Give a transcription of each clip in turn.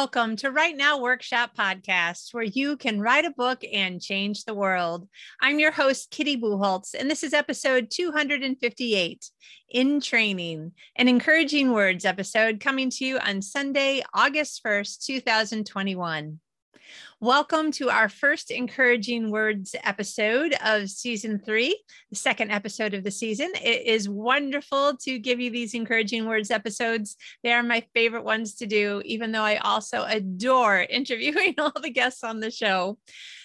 Welcome to Write Now Workshop Podcast, where you can write a book and change the world. I'm your host, Kitty Bucholtz, and this is episode 258 In Training, an encouraging words episode coming to you on Sunday, August 1st, 2021. Welcome to our first encouraging words episode of season three, the second episode of the season. It is wonderful to give you these encouraging words episodes. They are my favorite ones to do, even though I also adore interviewing all the guests on the show.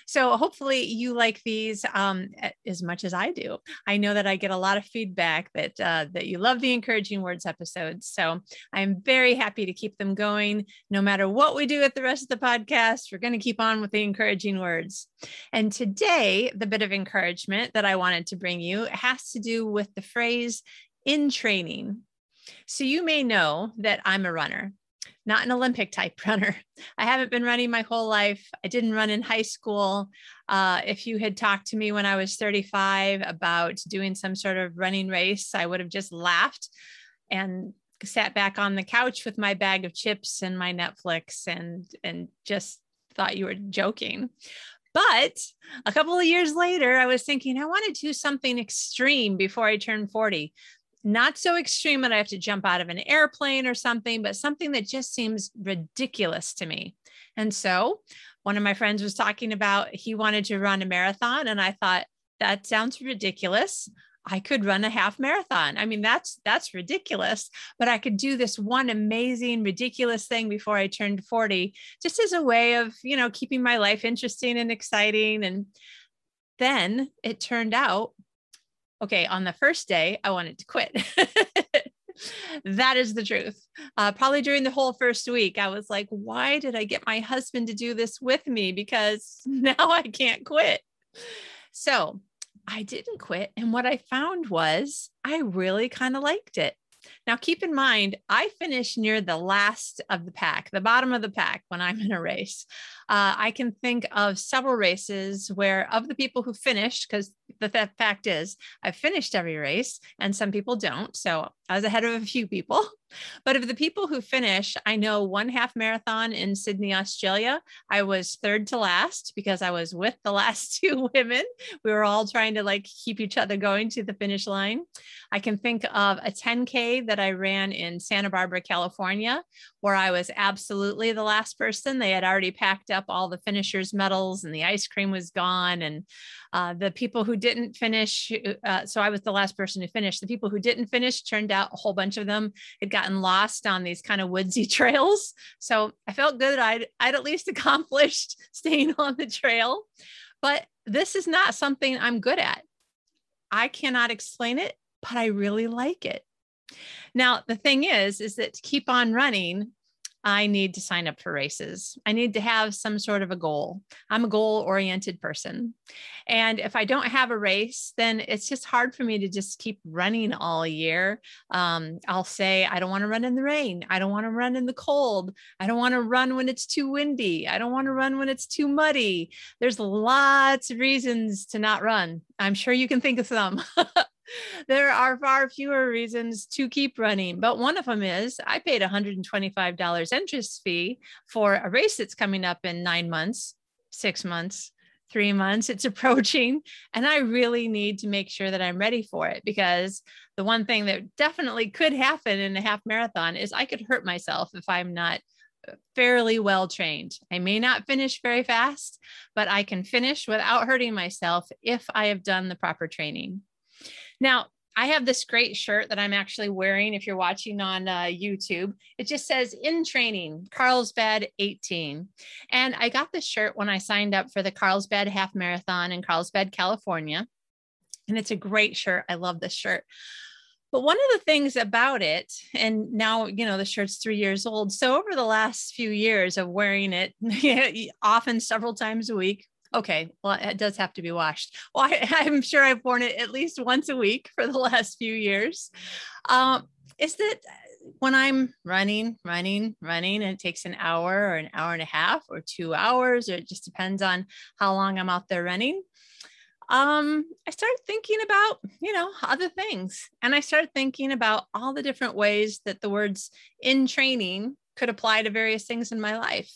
So hopefully you like these um, as much as I do. I know that I get a lot of feedback that uh, that you love the encouraging words episodes. So I'm very happy to keep them going. No matter what we do at the rest of the podcast, we're going to keep on with the encouraging words. And today, the bit of encouragement that I wanted to bring you has to do with the phrase in training. So you may know that I'm a runner not an Olympic type runner. I haven't been running my whole life. I didn't run in high school. Uh, if you had talked to me when I was 35 about doing some sort of running race, I would have just laughed and sat back on the couch with my bag of chips and my Netflix and and just thought you were joking. But a couple of years later, I was thinking I want to do something extreme before I turn 40 not so extreme that I have to jump out of an airplane or something, but something that just seems ridiculous to me. And so one of my friends was talking about he wanted to run a marathon. And I thought, that sounds ridiculous. I could run a half marathon. I mean, that's that's ridiculous, but I could do this one amazing, ridiculous thing before I turned 40, just as a way of, you know, keeping my life interesting and exciting. And then it turned out okay, on the first day, I wanted to quit. that is the truth. Uh, probably during the whole first week, I was like, why did I get my husband to do this with me? Because now I can't quit. So I didn't quit. And what I found was I really kind of liked it. Now, keep in mind, I finish near the last of the pack, the bottom of the pack when I'm in a race. Uh, I can think of several races where, of the people who finished, because the th- fact is, I've finished every race and some people don't. So I was ahead of a few people. But of the people who finish, I know one half marathon in Sydney, Australia, I was third to last because I was with the last two women. We were all trying to like keep each other going to the finish line. I can think of a 10K that I ran in Santa Barbara, California, where I was absolutely the last person. They had already packed up all the finishers' medals and the ice cream was gone. And uh, the people who didn't finish, uh, so I was the last person who finished. The people who didn't finish turned out a whole bunch of them had gotten lost on these kind of woodsy trails. So I felt good. I'd, I'd at least accomplished staying on the trail. But this is not something I'm good at. I cannot explain it, but I really like it. Now, the thing is, is that to keep on running, I need to sign up for races. I need to have some sort of a goal. I'm a goal oriented person. And if I don't have a race, then it's just hard for me to just keep running all year. Um, I'll say, I don't want to run in the rain. I don't want to run in the cold. I don't want to run when it's too windy. I don't want to run when it's too muddy. There's lots of reasons to not run. I'm sure you can think of some. there are far fewer reasons to keep running, but one of them is I paid $125 entrance fee for a race that's coming up in nine months, six months, three months. It's approaching, and I really need to make sure that I'm ready for it because the one thing that definitely could happen in a half marathon is I could hurt myself if I'm not uh, fairly well trained. I may not finish very fast, but I can finish without hurting myself if I have done the proper training. Now, I have this great shirt that I'm actually wearing. If you're watching on uh, YouTube, it just says in training, Carlsbad 18. And I got this shirt when I signed up for the Carlsbad Half Marathon in Carlsbad, California. And it's a great shirt. I love this shirt. But one of the things about it, and now, you know, the shirt's three years old. So over the last few years of wearing it, often several times a week, okay, well, it does have to be washed. Well, I, am sure I've worn it at least once a week for the last few years. Um, is that when I'm running, running, running, and it takes an hour or an hour and a half or two hours, or it just depends on how long I'm out there running. Um, I started thinking about, you know, other things. And I started thinking about all the different ways that the words in training could apply to various things in my life.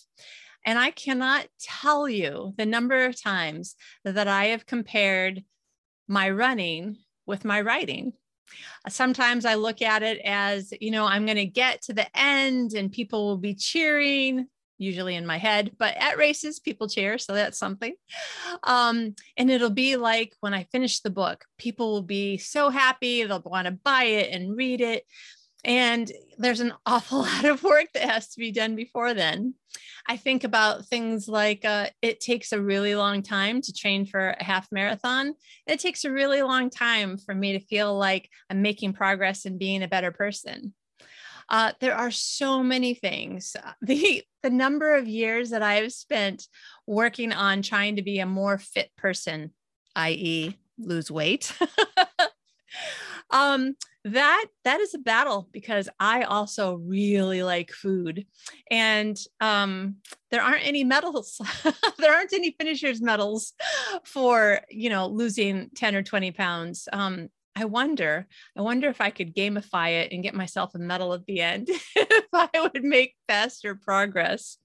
And I cannot tell you the number of times that I have compared my running with my writing. Sometimes I look at it as, you know, I'm going to get to the end and people will be cheering usually in my head, but at races, people cheer. So that's something. Um, and it'll be like when I finish the book, people will be so happy. They'll want to buy it and read it. And there's an awful lot of work that has to be done before then. I think about things like uh, it takes a really long time to train for a half marathon. It takes a really long time for me to feel like I'm making progress and being a better person. Uh, there are so many things. The the number of years that I've spent working on trying to be a more fit person, i.e., lose weight. um, that that is a battle because I also really like food, and um, there aren't any medals. there aren't any finishers medals for you know losing ten or twenty pounds. Um, I wonder, I wonder if I could gamify it and get myself a medal at the end if I would make faster progress.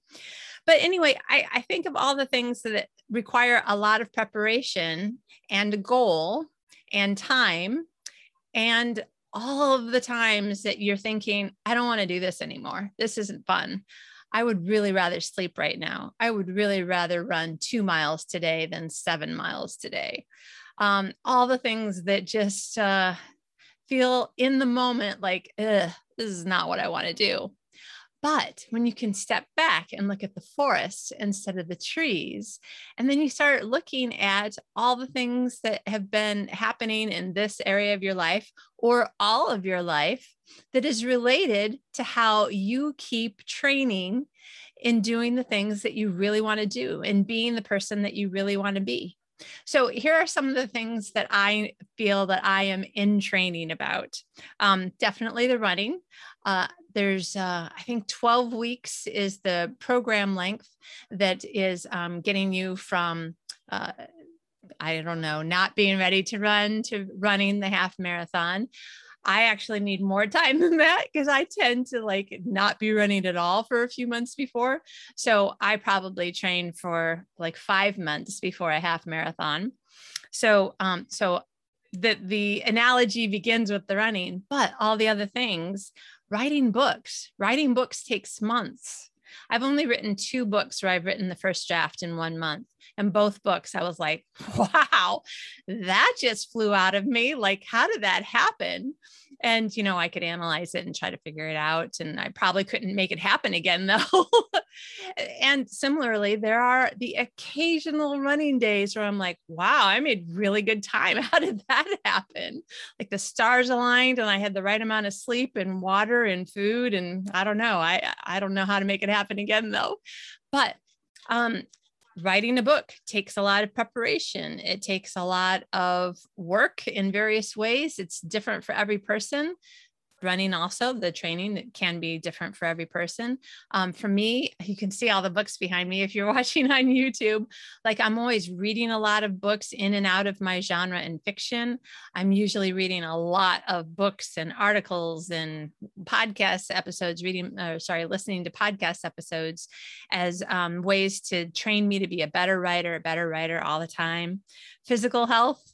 But anyway, I, I think of all the things that require a lot of preparation and a goal and time and all of the times that you're thinking, I don't want to do this anymore. This isn't fun. I would really rather sleep right now. I would really rather run two miles today than seven miles today um, all the things that just uh, feel in the moment like, this is not what I want to do. But when you can step back and look at the forest instead of the trees, and then you start looking at all the things that have been happening in this area of your life or all of your life that is related to how you keep training in doing the things that you really want to do and being the person that you really want to be. So here are some of the things that I feel that I am in training about. Um, definitely the running. Uh, there's, uh, I think 12 weeks is the program length that is um, getting you from, uh, I don't know, not being ready to run to running the half marathon. I actually need more time than that because I tend to like not be running at all for a few months before. So I probably train for like five months before a half marathon. So, um, so the the analogy begins with the running, but all the other things, writing books, writing books takes months. I've only written two books where I've written the first draft in one month. And both books, I was like, wow, that just flew out of me. Like, how did that happen? And, you know, I could analyze it and try to figure it out. And I probably couldn't make it happen again, though. and similarly, there are the occasional running days where I'm like, wow, I made really good time. How did that happen? Like the stars aligned and I had the right amount of sleep and water and food. And I don't know. I, I don't know how to make it happen again, though. But um, writing a book takes a lot of preparation. It takes a lot of work in various ways. It's different for every person running also the training can be different for every person. Um, for me you can see all the books behind me if you're watching on youtube. Like i'm always reading a lot of books in and out of my genre and fiction. I'm usually reading a lot of books and articles and podcast episodes reading uh, sorry listening to podcast episodes as um, ways to train me to be a better writer a better writer all the time. Physical health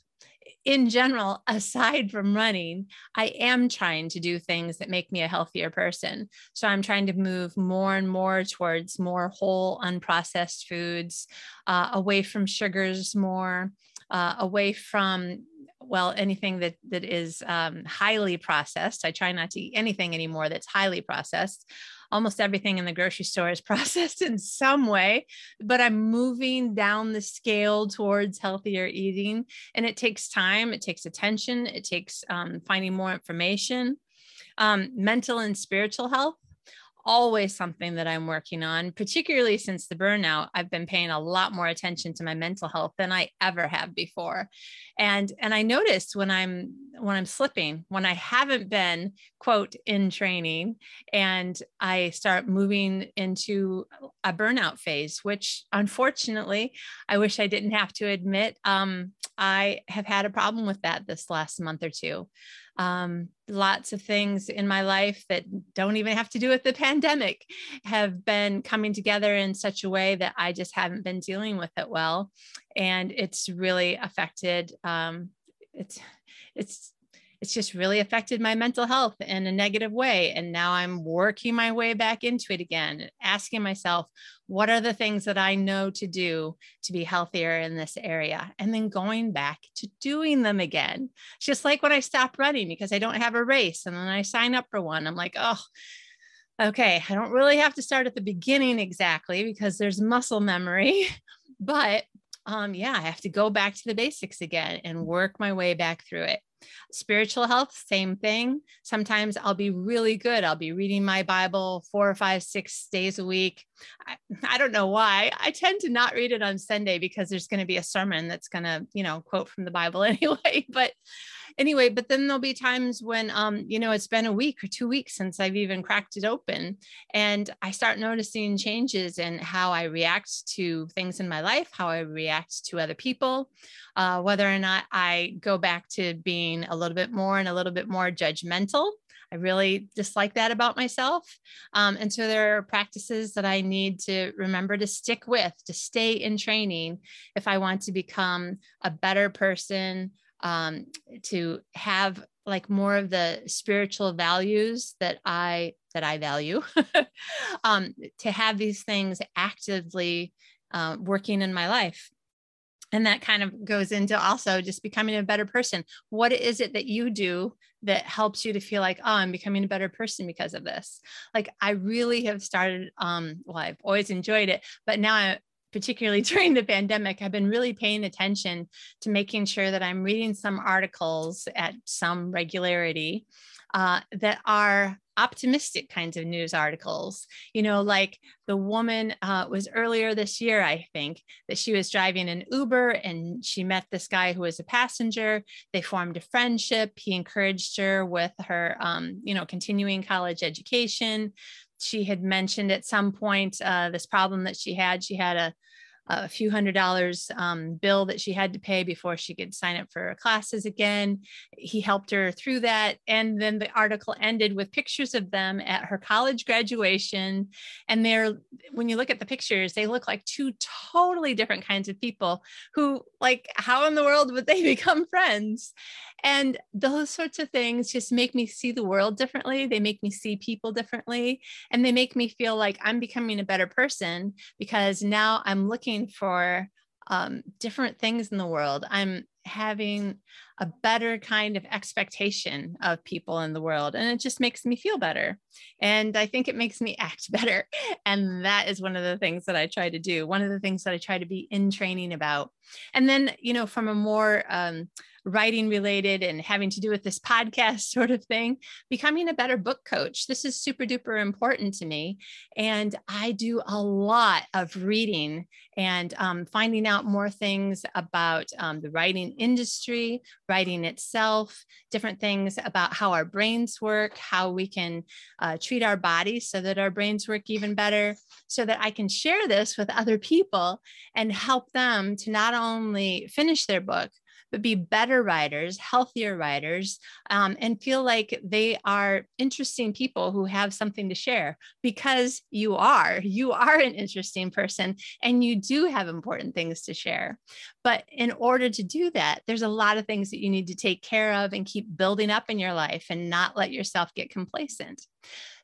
in general, aside from running, I am trying to do things that make me a healthier person. So I'm trying to move more and more towards more whole, unprocessed foods, uh, away from sugars more, uh, away from well anything that that is um, highly processed i try not to eat anything anymore that's highly processed almost everything in the grocery store is processed in some way, but I'm moving down the scale towards healthier eating. And it takes time, it takes attention, it takes um, finding more information. Um, mental and spiritual health always something that I'm working on, particularly since the burnout. I've been paying a lot more attention to my mental health than I ever have before. And and I noticed when I'm when I'm slipping, when I haven't been quote in training and I start moving into a burnout phase, which unfortunately I wish I didn't have to admit um, I have had a problem with that this last month or two. Um, lots of things in my life that don't even have to do with the pandemic have been coming together in such a way that I just haven't been dealing with it well. And it's really affected, um, it's, it's it's just really affected my mental health in a negative way. And now I'm working my way back into it again, asking myself, what are the things that I know to do to be healthier in this area? And then going back to doing them again. Just like when I stop running because I don't have a race and then I sign up for one, I'm like, oh, okay, I don't really have to start at the beginning exactly because there's muscle memory, but um, yeah, I have to go back to the basics again and work my way back through it. Spiritual health, same thing. Sometimes I'll be really good. I'll be reading my Bible four or five, six days a week. I, I don't know why. I tend to not read it on Sunday because there's going to be a sermon that's going to, you know, quote from the Bible anyway. But anyway, but then there'll be times when, um, you know, it's been a week or two weeks since I've even cracked it open. And I start noticing changes in how I react to things in my life, how I react to other people, uh, whether or not I go back to being a little bit more and a little bit more judgmental. I really dislike that about myself. Um, and so there are practices that I need to remember to stick with, to stay in training if I want to become a better person, um, to have like more of the spiritual values that I that I value, um, to have these things actively uh, working in my life. And that kind of goes into also just becoming a better person. What is it that you do that helps you to feel like, oh, I'm becoming a better person because of this? Like I really have started, um, well, I've always enjoyed it, but now I, particularly during the pandemic, I've been really paying attention to making sure that I'm reading some articles at some regularity uh, that are optimistic kinds of news articles. You know, like the woman uh, was earlier this year, I think, that she was driving an Uber and she met this guy who was a passenger. They formed a friendship. He encouraged her with her, um, you know, continuing college education she had mentioned at some point uh, this problem that she had. She had a a few hundred dollars um, bill that she had to pay before she could sign up for classes again. He helped her through that. And then the article ended with pictures of them at her college graduation. And they're, when you look at the pictures, they look like two totally different kinds of people who, like, how in the world would they become friends? And those sorts of things just make me see the world differently. They make me see people differently. And they make me feel like I'm becoming a better person because now I'm looking for um, different things in the world. I'm having a better kind of expectation of people in the world. And it just makes me feel better. And I think it makes me act better. And that is one of the things that I try to do, one of the things that I try to be in training about. And then, you know, from a more um, writing related and having to do with this podcast sort of thing, becoming a better book coach. This is super duper important to me. And I do a lot of reading and um, finding out more things about um, the writing industry, writing itself, different things about how our brains work, how we can uh, treat our bodies so that our brains work even better, so that I can share this with other people and help them to not only finish their book, but be better writers, healthier writers, um, and feel like they are interesting people who have something to share because you are. You are an interesting person and you do have important things to share. But in order to do that, there's a lot of things that you need to take care of and keep building up in your life and not let yourself get complacent.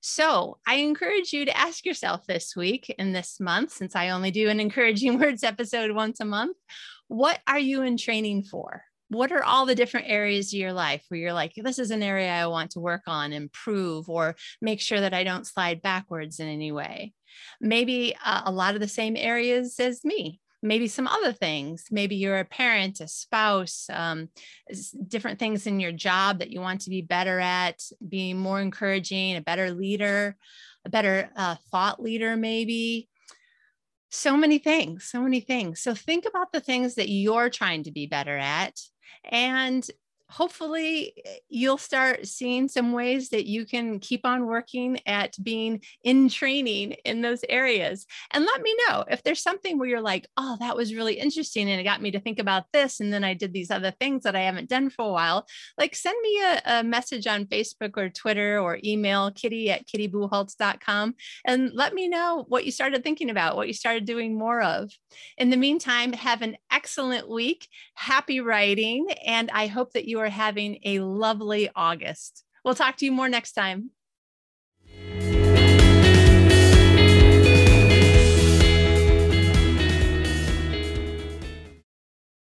So I encourage you to ask yourself this week in this month, since I only do an encouraging words episode once a month, what are you in training for? What are all the different areas of your life where you're like, this is an area I want to work on, improve, or make sure that I don't slide backwards in any way? Maybe uh, a lot of the same areas as me maybe some other things. Maybe you're a parent, a spouse, um, different things in your job that you want to be better at, being more encouraging, a better leader, a better uh, thought leader, maybe so many things, so many things. So think about the things that you're trying to be better at and hopefully eh, you'll start seeing some ways that you can keep on working at being in training in those areas. And let me know if there's something where you're like, oh, that was really interesting and it got me to think about this. And then I did these other things that I haven't done for a while. Like send me a, a message on Facebook or Twitter or email kitty at kittybucholtz.com and let me know what you started thinking about, what you started doing more of. In the meantime, have an excellent week. Happy writing. And I hope that you are having a lovely August. We'll talk to you more next time.